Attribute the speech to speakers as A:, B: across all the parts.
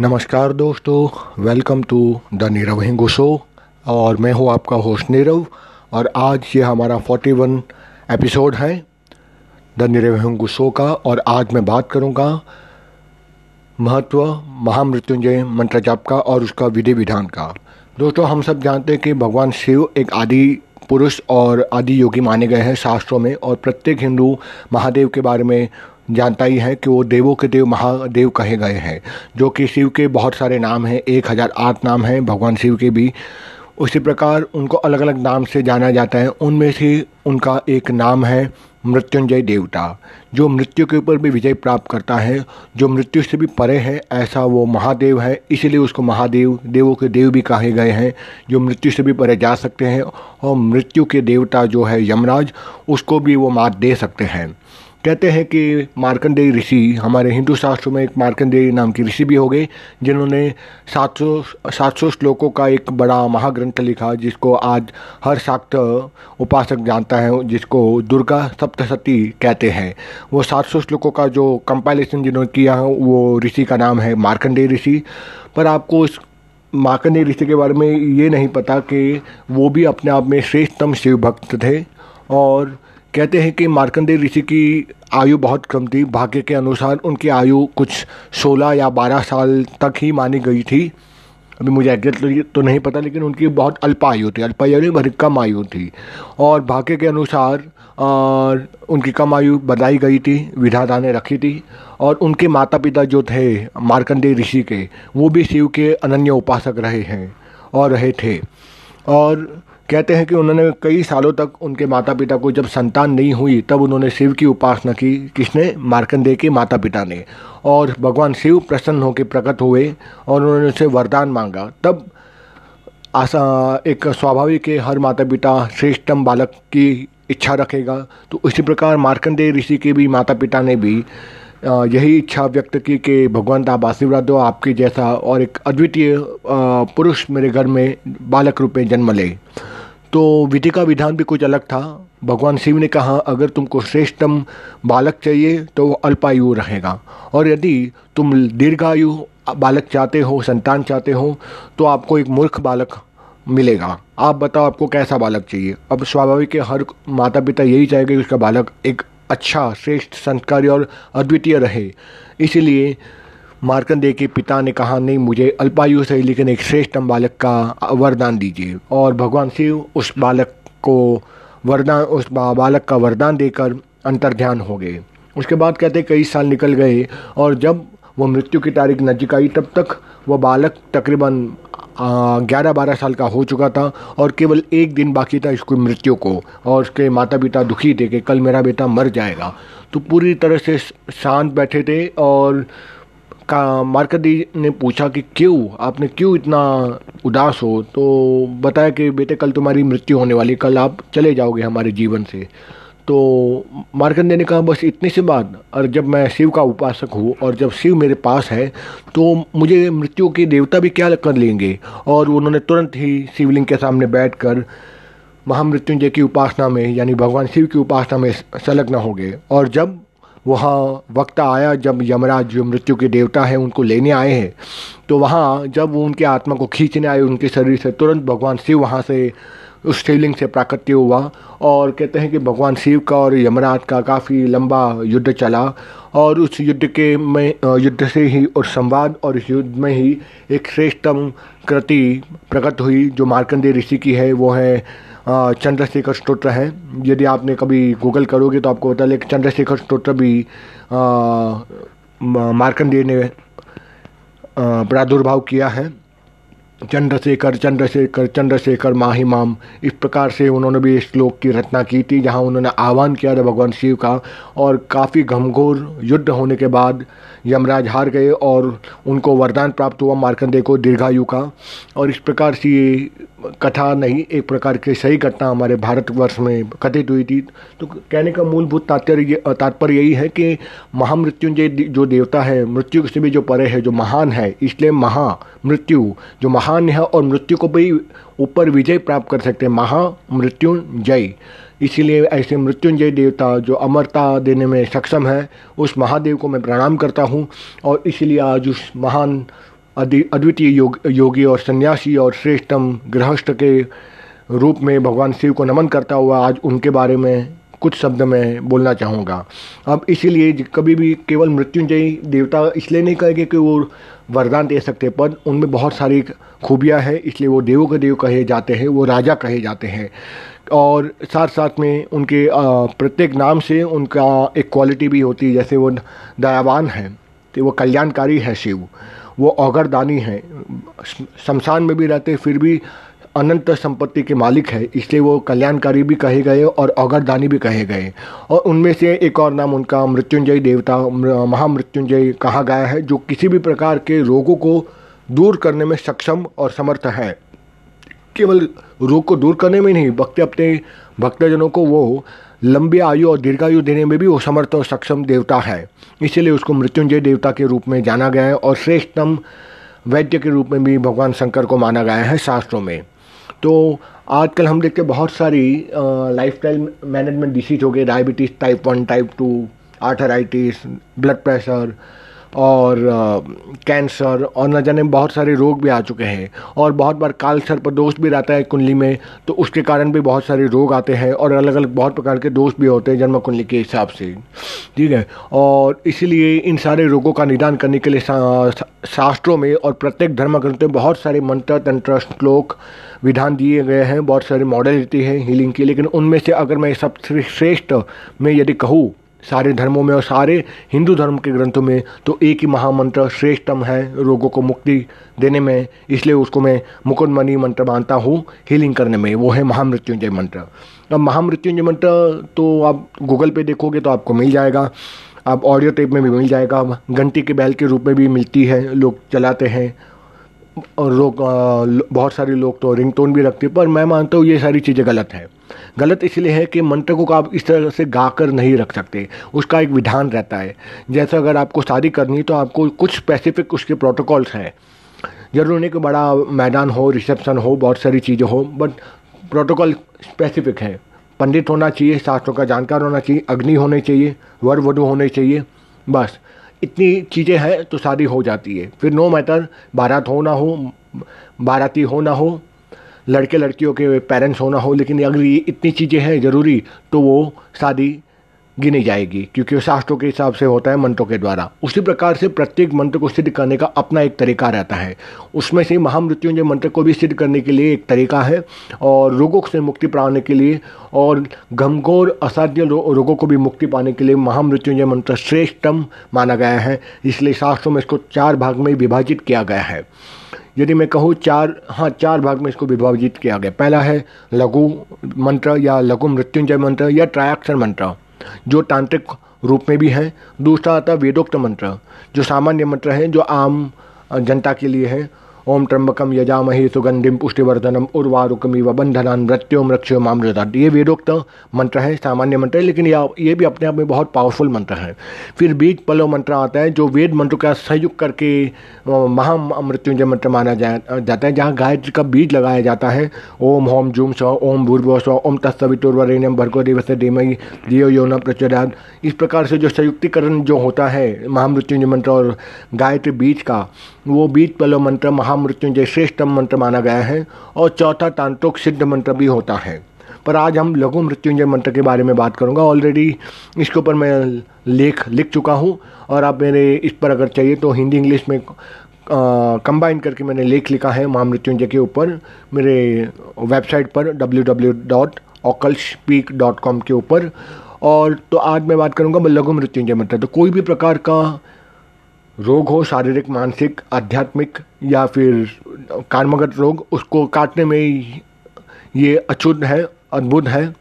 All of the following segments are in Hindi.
A: नमस्कार दोस्तों welcome to the Neerav Hingu show और मैं हूँ आपका होस्ट नीरव और आज ये हमारा 41 एपिसोड है द नीरव हिंगू शो का, और आज मैं बात करूँगा महत्व, महामृत्युंजय मंत्र जाप का और उसका विधि विधान का। दोस्तों, हम सब जानते हैं कि भगवान शिव एक आदि पुरुष और आदि योगी माने गए हैं शास्त्रों में, और प्रत्येक हिंदू महादेव के बारे में जानता ही है कि वो देवों के देव महादेव कहे गए हैं, जो कि शिव के बहुत सारे नाम हैं, एक हज़ार आठ नाम हैं, भगवान शिव के भी। उसी प्रकार उनको अलग अलग नाम से जाना जाता है। उनमें से उनका एक नाम है मृत्युंजय देवता, जो मृत्यु के ऊपर भी विजय प्राप्त करता है। जो मृत्यु से भी परे है, ऐसा वो महादेव है। इसीलिए उसको महादेव, देवों के देव भी कहे गए हैं, जो मृत्यु से भी परे जा सकते हैं। और मृत्यु के देवता जो है यमराज, उसको भी वो मात दे सकते हैं। कहते हैं कि मार्कंडेय ऋषि, हमारे हिंदू शास्त्र में एक मार्कंडेय नाम की ऋषि भी हो गए, जिन्होंने 700 700 श्लोकों का एक बड़ा महाग्रंथ लिखा, जिसको आज हर शाक्त उपासक जानता है, जिसको दुर्गा सप्तशती कहते हैं। वो 700 श्लोकों का जो कंपाइलेशन जिन्होंने किया है, वो ऋषि का नाम है मार्कंडेय ऋषि। पर आपको उस मार्कंडेय ऋषि के बारे में ये नहीं पता कि वो भी अपने आप में श्रेष्ठतम शिव भक्त थे, और कहते हैं कि मार्कंडेय ऋषि की आयु बहुत कम थी। भाग्य के अनुसार उनकी आयु कुछ 16 या 12 साल तक ही मानी गई थी। अभी मुझे एग्जैक्ट तो नहीं पता, लेकिन उनकी बहुत अल्प आयु थी, अल्प आयु नहीं बहुत कम आयु थी। और भाग्य के अनुसार, और उनकी कम आयु बताई गई थी, विधाता ने रखी थी। और उनके माता पिता जो थे, मार्कंडेय ऋषि के, वो भी शिव के अनन्य उपासक रहे हैं, और रहे थे। और कहते हैं कि उन्होंने कई सालों तक उनके माता पिता को जब संतान नहीं हुई, तब उन्होंने शिव की उपासना की, किसने? मार्कंडेय के माता पिता ने। और भगवान शिव प्रसन्न होकर प्रकट हुए और उन्होंने उसे वरदान मांगा। तब आशा, एक स्वाभाविक है, हर माता पिता श्रेष्ठतम बालक की इच्छा रखेगा। तो उसी प्रकार मार्कंडेय ऋषि के भी माता पिता ने भी यही इच्छा व्यक्त की कि भगवान आप आशीर्वाद दो आपके जैसा और एक अद्वितीय पुरुष मेरे घर में बालक रूप में जन्म ले। तो विधि का विधान भी कुछ अलग था। भगवान शिव ने कहा, अगर तुमको श्रेष्ठतम बालक चाहिए तो वो अल्पायु रहेगा। और यदि तुम दीर्घायु बालक चाहते हो, संतान चाहते हो तो आपको एक मूर्ख बालक मिलेगा। आप बताओ, आपको कैसा बालक चाहिए? अब स्वाभाविक हर माता पिता यही चाहेगा कि उसका बालक एक अच्छा श्रेष्ठ, संस्कारी और अद्वितीय रहे। इसीलिए मार्कंडेय के पिता ने कहा, नहीं, मुझे अल्पायु से लेकिन एक श्रेष्ठ बालक का वरदान दीजिए। और भगवान शिव उस बालक को वरदान, उस बालक का वरदान देकर अंतर्ध्यान हो गए। उसके बाद कहते कई साल निकल गए और जब वो मृत्यु की तारीख नजीक आई, तब तक वह बालक तकरीबन ग्यारह बारह साल का हो चुका था और केवल एक दिन बाकी था इसको मृत्यु को और उसके माता पिता दुखी थे कि कल मेरा बेटा मर जाएगा। तो पूरी तरह से शांत बैठे थे और का मार्कदी ने पूछा कि क्यों? आपने क्यों इतना उदास हो? तो बताया कि बेटे, कल तुम्हारी मृत्यु होने वाली कल आप चले जाओगे हमारे जीवन से। तो मार्कंडे ने कहा, बस इतनी सी बात। और जब मैं शिव का उपासक हूँ और जब शिव मेरे पास है तो मुझे मृत्यु के देवता भी क्या कर लेंगे? और उन्होंने तुरंत ही शिवलिंग के सामने बैठ कर महामृत्युंजय की उपासना में, यानी भगवान शिव की उपासना में संलग्न हो गए। और जब वहाँ वक्त आया जब यमराज जो मृत्यु के देवता हैं उनको लेने आए हैं। तो वहाँ जब वो उनके आत्मा को खींचने आए, उनके शरीर से, तुरंत भगवान शिव वहाँ से, उस शिवलिंग से प्राकट्य हुआ और कहते हैं कि भगवान शिव का और यमराज का काफ़ी लंबा युद्ध चला और उस युद्ध के में युद्ध से ही और संवाद और इस युद्ध में ही एक श्रेष्ठतम कृति प्रकट हुई जो मार्कंडेय ऋषि की है। वो है चंद्रशेखर स्त्रोत्र है। यदि आपने कभी गूगल करोगे तो आपको बता लें चंद्रशेखर स्त्रोत्र भी मार्कंडेय ने प्रादुर्भाव किया है। चंद्रशेखर चंद्रशेखर चंद्रशेखर माहिमाम, इस प्रकार से उन्होंने भी इस श्लोक की रचना की थी, जहाँ उन्होंने आह्वान किया था भगवान शिव का, और काफ़ी घमघोर युद्ध होने के बाद यमराज हार गए और उनको वरदान प्राप्त हुआ मार्कंडे को दीर्घायु का। और इस प्रकार से ये कथा नहीं, एक प्रकार की सही घटना हमारे भारतवर्ष में कथित हुई थी। तो कहने का मूलभूत तात्पर्य तात्पर्य यही है कि महामृत्युंजय जो देवता है, मृत्यु से भी जो परे है, जो महान है, इसलिए महा मृत्यु, जो महान है और मृत्यु को भी ऊपर विजय प्राप्त कर सकते हैं। महामृत्युंजय इसीलिए ऐसे मृत्युंजय देवता जो अमरता देने में सक्षम है उस महादेव को मैं प्रणाम करता हूँ और इसीलिए आज उस महान अद्वितीय योग, योगी और सन्यासी और श्रेष्ठतम गृहस्थ के रूप में भगवान शिव को नमन करता हुआ आज उनके बारे में कुछ शब्द में बोलना चाहूँगा। अब इसीलिए कभी भी केवल मृत्युंजयी देवता इसलिए नहीं कहेंगे कि वो वरदान दे सकते, पर उनमें बहुत सारी खूबियाँ हैं, इसलिए वो देवों के देव कहे जाते हैं, वो राजा कहे जाते हैं। और साथ साथ में उनके प्रत्येक नाम से उनका एक क्वालिटी भी होती है, जैसे वो दयावान है तो वो कल्याणकारी है शिव, वो औगरदानी है। शमशान में भी रहते फिर भी अनंत संपत्ति के मालिक है, इसलिए वो कल्याणकारी भी कहे गए और औगरदानी भी कहे गए। और उनमें से एक और नाम उनका मृत्युंजय देवता महामृत्युंजय कहा गया है, जो किसी भी प्रकार के रोगों को दूर करने में सक्षम और समर्थ है। केवल रोग को दूर करने में नहीं, भक्त अपने भक्तजनों को वो लंबी आयु और दीर्घायु देने में भी वो समर्थ और सक्षम देवता है। इसीलिए उसको मृत्युंजय देवता के रूप में जाना गया है और श्रेष्ठतम वैद्य के रूप में भी भगवान शंकर को माना गया है शास्त्रों में। तो आजकल हम देखते बहुत सारी लाइफ स्टाइल मैनेजमेंट डिसीज हो गई diabetes type one type two arthritis blood pressure और कैंसर और न जाने बहुत सारे रोग भी आ चुके हैं। और बहुत बार काल सर्प दोष भी रहता है कुंडली में तो उसके कारण भी बहुत सारे रोग आते हैं और अलग अलग बहुत प्रकार के दोष भी होते हैं जन्म कुंडली के हिसाब से। ठीक है? और इसीलिए इन सारे रोगों का निदान करने के लिए शास्त्रों में और प्रत्येक धर्म ग्रंथ में बहुत सारे मंत्र, तंत्र, श्लोक विधान दिए गए हैं, बहुत सारे मॉडल मॉडलिटी हैं हीलिंग के, लेकिन उनमें से अगर मैं सबसे श्रेष्ठ में यदि कहूँ सारे धर्मों में और सारे हिंदू धर्म के ग्रंथों में तो एक ही महामंत्र श्रेष्ठतम है रोगों को मुक्ति देने में। इसलिए उसको मैं मुकुंदमणि मंत्र मानता हूँ हीलिंग करने में। वो है महामृत्युंजय मंत्र। अब महामृत्युंजय मंत्र तो आप गूगल पे देखोगे तो आपको मिल जाएगा। आप ऑडियो टेप में भी मिल जाएगा। घंटी के बैल के रूप में भी मिलती है। लोग चलाते हैं। और लोग बहुत सारे लोग तो रिंगटोन भी रखते हैं, पर मैं मानता हूँ ये सारी चीज़ें गलत है। गलत इसलिए है कि मंत्र को आप इस तरह से गा कर नहीं रख सकते, उसका एक विधान रहता है। जैसे अगर आपको शादी करनी है तो आपको कुछ स्पेसिफिक उसके प्रोटोकॉल्स हैं। ज़रूर नहीं कि बड़ा मैदान हो रिसेप्शन हो, बहुत सारी चीज़ें हो बट प्रोटोकॉल स्पेसिफिक है। पंडित होना चाहिए, शास्त्रों का जानकार होना चाहिए, अग्नि होने चाहिए वर वधु होने चाहिए, बस। इतनी चीज़ें हैं तो शादी हो जाती है। फिर नो मैटर बारात हो ना हो, बाराती हो ना हो लड़के लड़कियों के पेरेंट्स होना हो, लेकिन अगर ये इतनी चीज़ें हैं ज़रूरी तो वो शादी गिनी जाएगी, क्योंकि शास्त्रों के हिसाब से होता है, मंत्रों के द्वारा। उसी प्रकार से प्रत्येक मंत्र को सिद्ध करने का अपना एक तरीका रहता है। उसमें से महामृत्युंजय मंत्र को भी सिद्ध करने के लिए एक तरीका है, और रोगों से मुक्ति पाने के लिए, और घमघोर असाध्य रोगों को भी मुक्ति पाने के लिए महामृत्युंजय मंत्र श्रेष्ठतम माना गया है। इसलिए शास्त्रों में इसको चार भाग में विभाजित किया गया है। यदि मैं कहूँ चार हाँ चार भाग में इसको विभाजित किया गया। पहला है लघु मंत्र या लघु मृत्युंजय मंत्र या ट्रायाक्षर मंत्र। जो तांत्रिक रूप में भी हैं। दूसरा आता वेदोक्त मंत्र, जो सामान्य मंत्र हैं, जो आम जनता के लिए है। ओम त्र्यंबकम यजामहे सुगंधिम पुष्टिवर्धनम उर्वारुकमिव बंधनान मृत्यो मृक्षो मामृत ये वेदोक्त मंत्र है सामान्य मंत्र है लेकिन ये भी अपने आप में बहुत पावरफुल मंत्र है। फिर बीज पलो मंत्र आता है जो वेद मंत्र का संयुक्त करके महामृत्युंजय मंत्र माना जा, जाता है जहाँ गायत्री का बीज लगाया जाता है। ओम होम जूम स्व ओम भूर्भुव स्व ओम तत्सवितुर्वरेण्यम भर्गो दिवस देमई दियो यो न प्रचोदयात। इस प्रकार से जो संयुक्तिकरण जो होता है महामृत्युंजय मंत्र और गायत्री बीज का वो बीज पलो मंत्र, महामृत्युंजय श्रेष्ठम मंत्र माना गया है और चौथा तांत्रिक सिद्ध मंत्र भी होता है। पर आज हम लघु मृत्युंजय मंत्र के बारे में बात करूँगा। ऑलरेडी इसके ऊपर मैं लेख लिख चुका हूँ और आप मेरे इस पर अगर चाहिए तो हिंदी इंग्लिश में कंबाइन करके मैंने लेख लिखा है महामृत्युंजय के ऊपर। मेरे वेबसाइट पर www.occultspeak.com के ऊपर। और तो आज मैं बात करूँगा लघु मृत्युंजय मंत्र। तो कोई भी प्रकार का रोग हो, शारीरिक, मानसिक, आध्यात्मिक या फिर कार्मगत रोग, उसको काटने में ये अचुत है, अद्भुत है।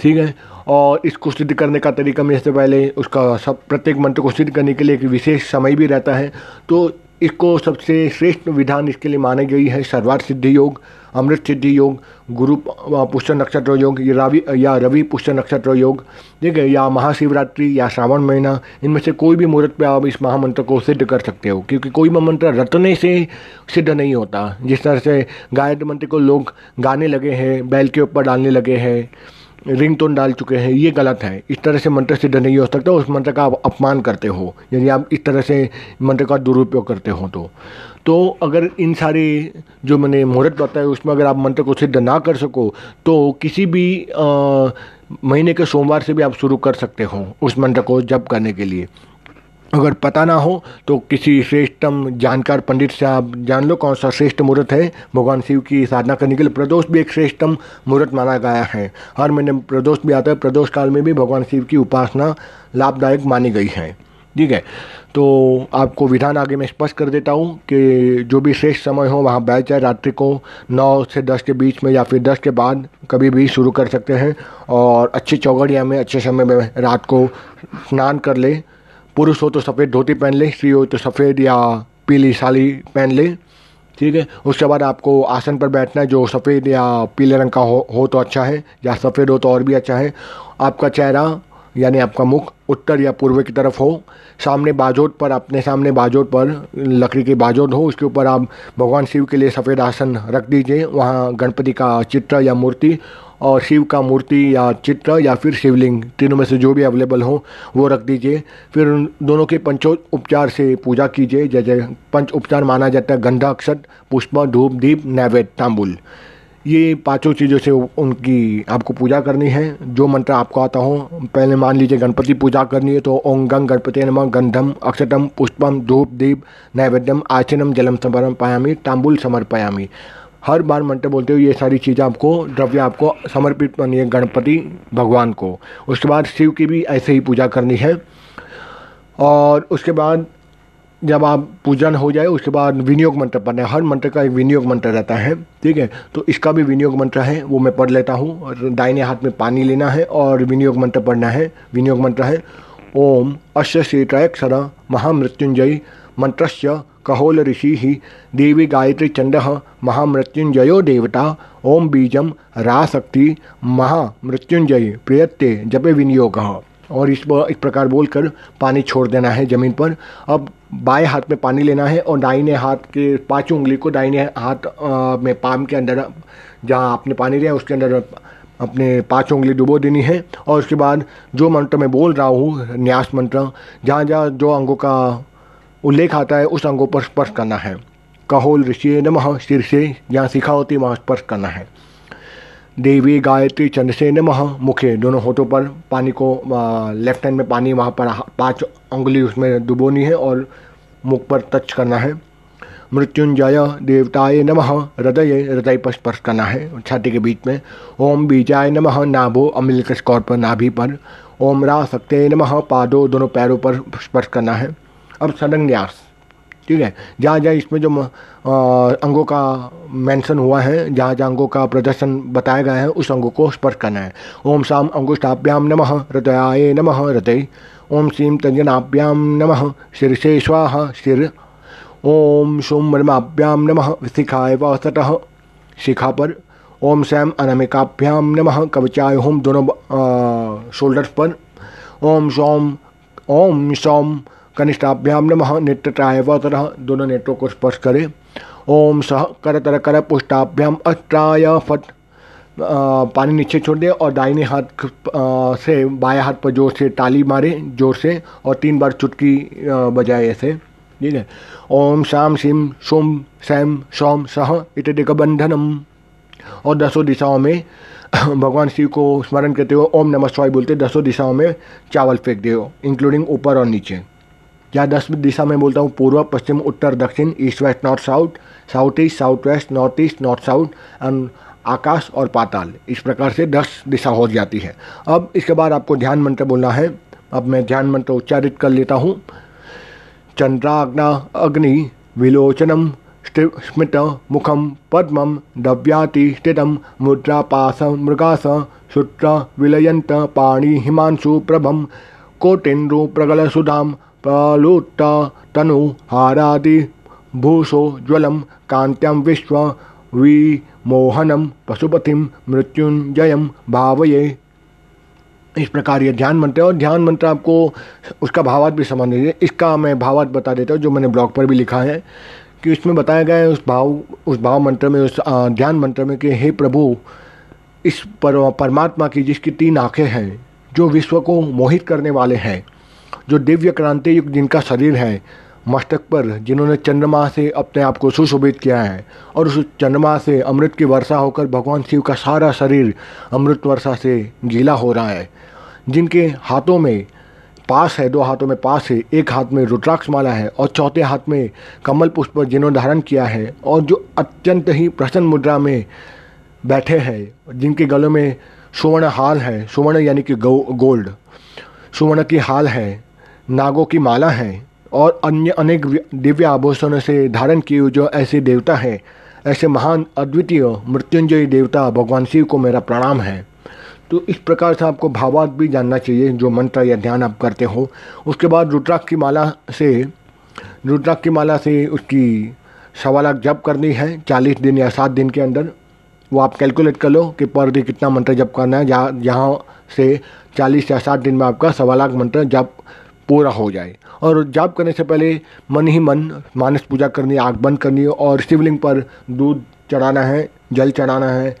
A: ठीक है? और इसको सिद्ध करने का तरीका में इससे पहले उसका सब प्रत्येक मंत्र को सिद्ध करने के लिए एक विशेष समय भी रहता है। तो इसको सबसे श्रेष्ठ विधान इसके लिए मानी गई है सर्वार्थ सिद्धि योग अमृत सिद्धि योग, गुरु पुष्य नक्षत्र योग, या रवि या रवि पुष्य नक्षत्र योग। ठीक है या महाशिवरात्रि, या श्रावण महीना, इनमें से कोई भी मुहूर्त पे आप इस महामंत्र को सिद्ध कर सकते हो, क्योंकि कोई भी मंत्र रटने से सिद्ध नहीं होता। जिस तरह से गायत्री मंत्र को लोग गाने लगे हैं, बैल के ऊपर डालने लगे हैं रिंग टोन डाल चुके हैं, ये गलत है। इस तरह से मंत्र सिद्ध नहीं हो सकता, उस मंत्र का आप अपमान करते हो। यदि आप इस तरह से मंत्र का दुरुपयोग करते हो तो। तो अगर इन सारे जो मैंने मुहूर्त बताया उसमें अगर आप मंत्र को सिद्ध ना कर सको तो किसी भी आ, महीने के सोमवार से भी आप शुरू कर सकते हो उस मंत्र को जप करने के लिए। अगर पता ना हो तो किसी श्रेष्ठतम जानकार पंडित से आप जान लो कौन सा श्रेष्ठ मुहूर्त है। भगवान शिव की साधना करने के लिए प्रदोष भी एक श्रेष्ठतम मुहूर्त माना गया है। हर महीने प्रदोष भी आता है। प्रदोष काल में भी भगवान शिव की उपासना लाभदायक मानी गई है। ठीक है? तो आपको विधान आगे मैं स्पष्ट कर देता हूँ कि जो भी श्रेष्ठ समय हो, वहाँ बैठ जाए रात्रि को नौ से दस के बीच में या फिर दस के बाद कभी भी शुरू कर सकते हैं और अच्छी चौगड़िया में, अच्छे समय में रात को स्नान कर ले। पुरुष हो तो सफ़ेद धोती पहन ले, स्त्री हो तो सफ़ेद या पीली साड़ी पहन ले, ठीक है? उसके बाद आपको आसन पर बैठना है, जो सफ़ेद या पीले रंग का हो हो तो अच्छा है, या सफ़ेद हो तो और भी अच्छा है। आपका चेहरा यानी आपका मुख उत्तर या पूर्व की तरफ़ हो, सामने बाजोट पर, अपने सामने बाजोट पर, लकड़ी की बाजोट हो, उसके ऊपर आप भगवान शिव के लिए सफ़ेद आसन रख दीजिए, वहाँ गणपति का चित्र या मूर्ति और शिव का मूर्ति या चित्र या फिर शिवलिंग, तीनों में से जो भी अवेलेबल हो, वो रख दीजिए। फिर उन दोनों के पंचो उपचार से पूजा कीजिए जैसे पंच उपचार माना जाता है गंधा अक्षत पुष्प, धूप, दीप, नैवेद्य, तांबुल। ये पाँचों चीज़ों से उनकी आपको पूजा करनी है। जो मंत्र आपको आता हो, पहले मान लीजिए गणपति पूजा करनी है तो ओम गंग गणपति नम गंधम अक्षतम पुष्पम धूप दीप नैवेद्यम आचनम जलम समर्पण समर्पयामी तांबुल समर्पयामी। हर बार मंत्र बोलते हुए ये सारी चीज़ें आपको, द्रव्य आपको समर्पित करनी है गणपति भगवान को। उसके बाद शिव की भी ऐसे ही पूजा करनी है। और उसके बाद जब आप पूजन हो जाए, उसके बाद विनियोग मंत्र पढ़ना हर मंत्र का एक विनियोग मंत्र रहता है, ठीक है? तो इसका भी विनियोग मंत्र है, वो मैं पढ़ लेता हूँ। और दाहिने हाथ में पानी लेना है और विनियोग मंत्र पढ़ना है। विनियोग मंत्र है, ओम अश्य शीतक्षर महामृत्युंजय, मंत्रस्य कहोल ऋषि ही, देवी गायत्री चंड महामृत्युंजयो देवता, ओम बीजम राशक्ति महामृत्युंजय, प्रियत्ते जपे विनियोग। और इस इस प्रकार बोलकर पानी छोड़ देना है ज़मीन पर। अब बाएँ हाथ में पानी लेना है और दाहिने हाथ के पाँच उंगली को दाहिने हाथ में पाम के अंदर, जहाँ आपने पानी लिया उसके अंदर अपने पाँच उंगली डुबो देनी है। और उसके बाद जो मंत्र मैं बोल रहा हूँ, न्यास मंत्र, जहाँ जहाँ जो अंगों का उल्लेख आता है, उस अंगों पर स्पर्श करना है। कहोल ऋषि नमः, सिर से, जहाँ सीखा होती है, वहाँ स्पर्श करना है। देवी गायत्री चंद्र से नमः मुखे दोनों होठों पर पानी को लेफ़्ट हैंड में पानी वहाँ पर पाँच उंगली उसमें डुबोनी है और मुख पर टच करना है। मृत्युंजय देवताय नमः, हृदय हृदय पर स्पर्श करना है। छाती के बीच में, ओम बीजाय नमः, नाभो अमिल स्कॉर पर, नाभि पर। ओम रा सकते नमः, पादो दोनों पैरों पर स्पर्श करना है। अब न्यास। ठीक है? जहाँ जहाँ इसमें जो अंगों का मेंशन हुआ है, जहाँ जहाँ अंगों का प्रदर्शन बताया गया है, उस अंगों को स्पर्श करना है। ओम शाम अंगुष्ठाभ्याम नमः हृदयाय नम हृदय। ओम सीम तंजनाभ्याम नमः शीर्षे स्वाह शिर ओम सोम ब्रह्माभ्याम नम शिखाय वसतः शिखा पर। ओम सैम अनमिकाभ्याम नमः कवचाय होम दोनों शोल्डर्स पर। ओम सोम ओम सोम कनिष्ठाभ्याम नमः, नेत्रत्राय वतरह दोनों नेत्रों को स्पर्श करें। ओम सह करतर कर पुष्टाभ्याम अष्टाय फट पानी नीचे छोड़ दे और दाहिने हाथ से बाएँ हाथ पर ज़ोर से ताली मारे, ज़ोर से, और तीन बार चुटकी बजाए ऐसे। ठीक है? ओम शाम शिम सोम सैम, सोम सह इत्यादि बंधनम। और दसों दिशाओं में, भगवान शिव को स्मरण करते हुए ओम नमः शिवाय बोलते, दसों दिशाओं में चावल फेंक दे इंक्लूडिंग ऊपर और नीचे। या दस दिशा में बोलता हूँ? पूर्व, पश्चिम, उत्तर, दक्षिण, east, west, north, south south east, south west, north east, north south and आकाश और पाताल। इस प्रकार से दस दिशा हो जाती है। अब इसके बाद आपको ध्यान मंत्र बोलना है। अब मैं ध्यान मंत्र उच्चारित कर लेता हूँ। चंद्राग्ना, अग्नि, विलोचनम स्मृत, मुखम, पद्मम, दव्याति, स्थितम मुद्रापास मृगास सूत्र विलयंत पाणी, हिमांशु, प्रभम कोटेन्द्रु प्रगल सुधाम प्रलुट्टा तनु हारादि भूषो ज्वलम कांत्यम विश्व विमोहनम पशुपतिम मृत्युंजयम भावये। इस प्रकार ये ध्यान मंत्र है और ध्यान मंत्र आपको उसका भावार्थ भी समझ लीजिए इसका मैं भावार्थ बता देता हूँ, जो मैंने ब्लॉग पर भी लिखा है, कि इसमें बताया गया है उस भाव उस भाव मंत्र में, उस ध्यान मंत्र में कि हे प्रभु, इस पर, परमात्मा की जिसकी तीन आँखें हैं, जो विश्व को मोहित करने वाले हैं जो दिव्य क्रांति युग जिनका शरीर है, मस्तक पर, जिन्होंने चंद्रमा से अपने आप को सुशोभित किया है, और उस चंद्रमा से अमृत की वर्षा होकर भगवान शिव का सारा शरीर अमृत वर्षा से गीला हो रहा है। जिनके हाथों में पास है, दो हाथों में पास है, एक हाथ में रुद्राक्ष माला है, और चौथे हाथ में कमल पुष्प जिन्होंने धारण किया है, और जो अत्यंत ही प्रसन्न मुद्रा में बैठे हैं, जिनके गलों में सुवर्ण हाल है, सुवर्ण यानी कि गोल्ड, सुवर्ण की हाल है नागों की माला है और अन्य अनेक दिव्य आभूषणों से धारण किए हुए जो ऐसे देवता हैं, ऐसे महान अद्वितीय मृत्युंजयी देवता भगवान शिव को मेरा प्रणाम है। तो इस प्रकार से आपको भावार्थ भी जानना चाहिए, जो मंत्र या ध्यान आप करते हो। उसके बाद रुद्राक्ष की माला से, रुद्राक्ष की माला से उसकी सवा लाख जप करनी है, चालीस दिन या सात दिन के अंदर। वो आप कैलकुलेट कर लो कि पर डे कितना मंत्र जप करना है। जहाँ जहाँ से चालीस या सात दिन में आपका सवा लाख मंत्र जप पूरा हो जाए। और जाप करने से पहले मन ही मन, मानस पूजा करनी आग बंद करनी और शिवलिंग पर दूध चढ़ाना है, जल चढ़ाना है,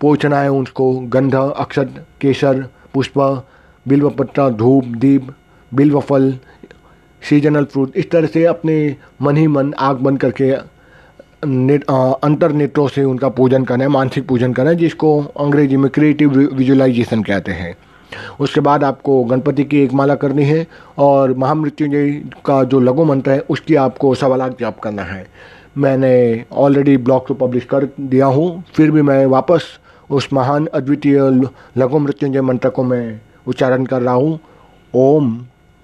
A: पोछना है उसको, गंध, अक्षत, केसर, पुष्प बिल्वपत्ता धूप, दीप बिल्व फल सीजनल फ्रूट इस तरह से अपने मन ही मन आग बंद करके, नेट अंतर नेत्रों से उनका पूजन करना है, मानसिक पूजन करना है, जिसको अंग्रेज़ी में क्रिएटिव विजुअलाइजेशन कहते हैं। उसके बाद आपको गणपति की एक माला करनी है और महामृत्युंजय का जो लघु मंत्र है, उसकी आपको सवाल जाप करना है। मैंने ऑलरेडी ब्लॉग तो पब्लिश कर दिया हूँ, फिर भी मैं वापस उस महान अद्वितीय लघु मृत्युंजय मंत्र को मैं उच्चारण कर रहा हूँ। ओम,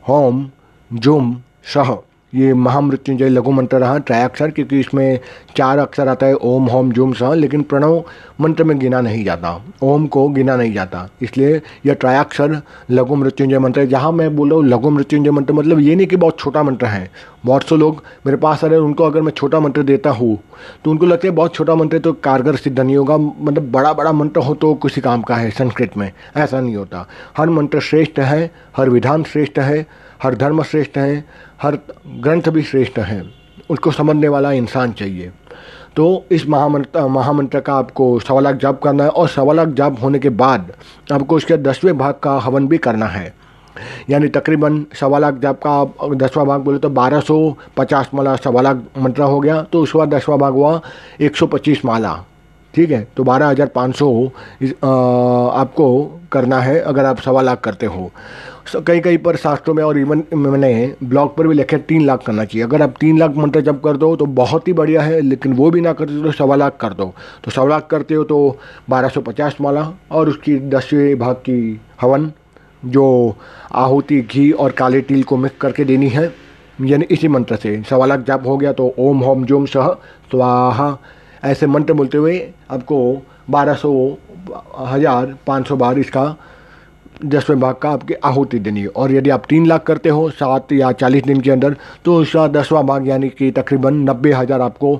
A: होम, जुम सह ये महामृत्युंजय लघु मंत्र रहा ट्रायक्षर क्योंकि इसमें चार अक्षर आता है, ओम, होम, जुम सह लेकिन प्रणव मंत्र में गिना नहीं जाता। ओम को गिना नहीं जाता। इसलिए यह ट्रायक्षर लघु मृत्युंजय मंत्र है। जहाँ मैं बोल रहा हूँ लघु मृत्युंजय मंत्र मतलब ये नहीं कि बहुत छोटा मंत्र है। बहुत से लोग मेरे पास आ रहे हैं, उनको अगर मैं छोटा मंत्र देता हूँ तो उनको लगता है बहुत छोटा मंत्र तो कारगर सिद्ध नहीं होगा। मतलब बड़ा बड़ा मंत्र हो तो किसी काम का है, संस्कृत में। ऐसा नहीं होता। हर मंत्र श्रेष्ठ है, हर विधान श्रेष्ठ है हर धर्म श्रेष्ठ है, हर ग्रंथ भी श्रेष्ठ है। उसको समझने वाला इंसान चाहिए। तो इस महामंत्र महामंत्र का आपको सवा लाख जाप करना है और सवा लाख जाप होने के बाद आपको उसके दसवें भाग का हवन भी करना है। यानी तकरीबन सवा लाख जाप का दसवां भाग बोले तो बारह सौ पचास माला सवा लाख मंत्र हो गया तो उसके बाद दसवां भाग हुआ एक सौ पच्चीस माला। ठीक है? तो बारह हज़ार पाँच सौ आपको करना है अगर आप सवा लाख करते हो। कई कई पर शास्त्रों में और इवन मैंने ब्लॉग पर भी लिखे तीन लाख करना चाहिए। अगर आप तीन लाख मंत्र जब कर दो तो बहुत ही बढ़िया है, लेकिन वो भी ना करते तो सवा लाख कर दो। तो सवा लाख करते हो तो बारह सौ पचास माला और उसकी दसवें भाग की हवन, जो आहुति, घी और काले तिल को मिक्स करके देनी है, यानी इसी मंत्र से। सवा लाख जब हो गया तो ओम होम जोम सह, स्वाहा। ऐसे मंत्र बोलते हुए आपको बारह सौ, हज़ार पाँच सौ बार इसका दसवें भाग का आपकी आहुति देनी है। और यदि आप तीन लाख करते हो, सात या चालीस दिन के अंदर तो उसका दसवां भाग यानी कि तकरीबन नब्बे हज़ार आपको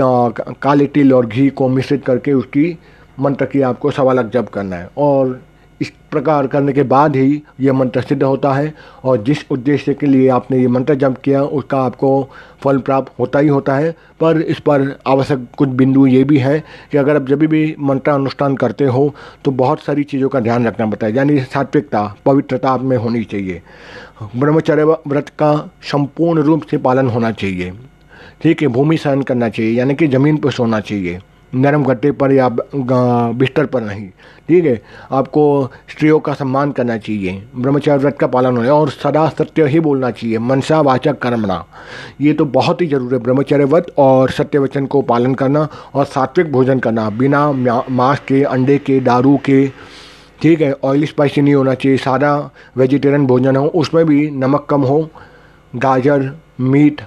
A: काले तिल और घी को मिश्रित करके उसकी मंत्र की आपको सवा लाख जब करना है। और इस प्रकार करने के बाद ही ये मंत्र सिद्ध होता है और जिस उद्देश्य के लिए आपने ये मंत्र जप किया, उसका आपको फल प्राप्त होता ही होता है। पर इस पर आवश्यक कुछ बिंदु ये भी है कि अगर आप जब भी मंत्र अनुष्ठान करते हो तो बहुत सारी चीज़ों का ध्यान रखना पड़ता है। यानी सात्विकता, पवित्रता आप में होनी चाहिए। ब्रह्मचर्य व्रत का संपूर्ण रूप से पालन होना चाहिए। ठीक है, भूमि सहन करना चाहिए, यानी कि ज़मीन पर सोना चाहिए। नरम गट्टे पर या बिस्तर पर नहीं। ठीक है? आपको स्त्रियों का सम्मान करना चाहिए। ब्रह्मचार्य व्रत का पालन होना और सदा सत्य ही बोलना चाहिए। मनसा वाचक कर्मणा। ये तो बहुत ही ज़रूरी है। ब्रह्मचर्य व्रत और सत्य वचन को पालन करना और सात्विक भोजन करना। बिना मांस के, अंडे के, दारू के। ठीक है? ऑयली स्पाइसी नहीं होना चाहिए। सादा वेजिटेरियन भोजन हो, उसमें भी नमक कम हो। गाजर, मीट,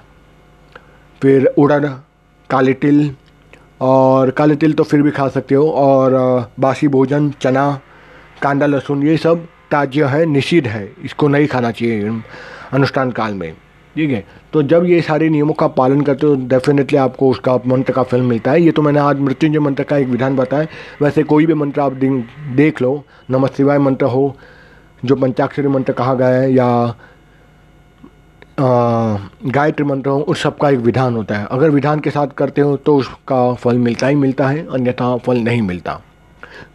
A: फिर उड़द, काले तिल और काले तिल तो फिर भी खा सकते हो। और बासी भोजन, चना, कांदा, लहसुन, ये सब ताज्य है, निषिद्ध है। इसको नहीं खाना चाहिए अनुष्ठान काल में। ठीक है? तो जब ये सारे नियमों का पालन करते हो डेफिनेटली आपको उसका मंत्र का फल मिलता है। ये तो मैंने आज मृत्युंजय मंत्र का एक विधान बताया। वैसे कोई भी मंत्र आप देख लो। नमः शिवाय मंत्र हो, जो पंचाक्षरी मंत्र कहा गया है, या गायत्री मंत्र हो उस सबका एक विधान होता है। अगर विधान के साथ करते हो तो उसका फल मिलता ही मिलता है, अन्यथा फल नहीं मिलता।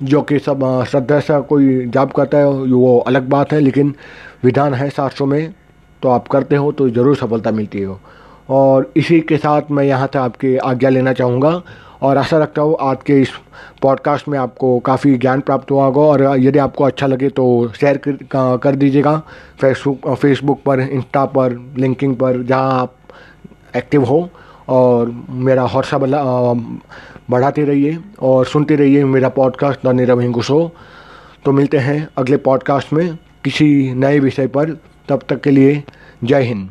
A: जो कि सब श्रद्धा से कोई जाप करता है, वो अलग बात है, लेकिन विधान है शास्त्रों में तो आप करते हो तो ज़रूर सफलता मिलती हो। और इसी के साथ मैं यहाँ से आपकी आज्ञा लेना चाहूँगा। और आशा रखता हूँ आज के इस पॉडकास्ट में आपको काफ़ी ज्ञान प्राप्त हुआ होगा और यदि आपको अच्छा लगे तो शेयर कर, कर दीजिएगा। फेसबुक फेसबुक पर इंस्टा पर लिंकिंग पर जहाँ आप एक्टिव हो। और मेरा हौसला बढ़ाते रहिए और सुनते रहिए मेरा पॉडकास्ट द नीरव हिंगू तो मिलते हैं अगले पॉडकास्ट में किसी नए विषय पर। तब तक के लिए जय हिंद।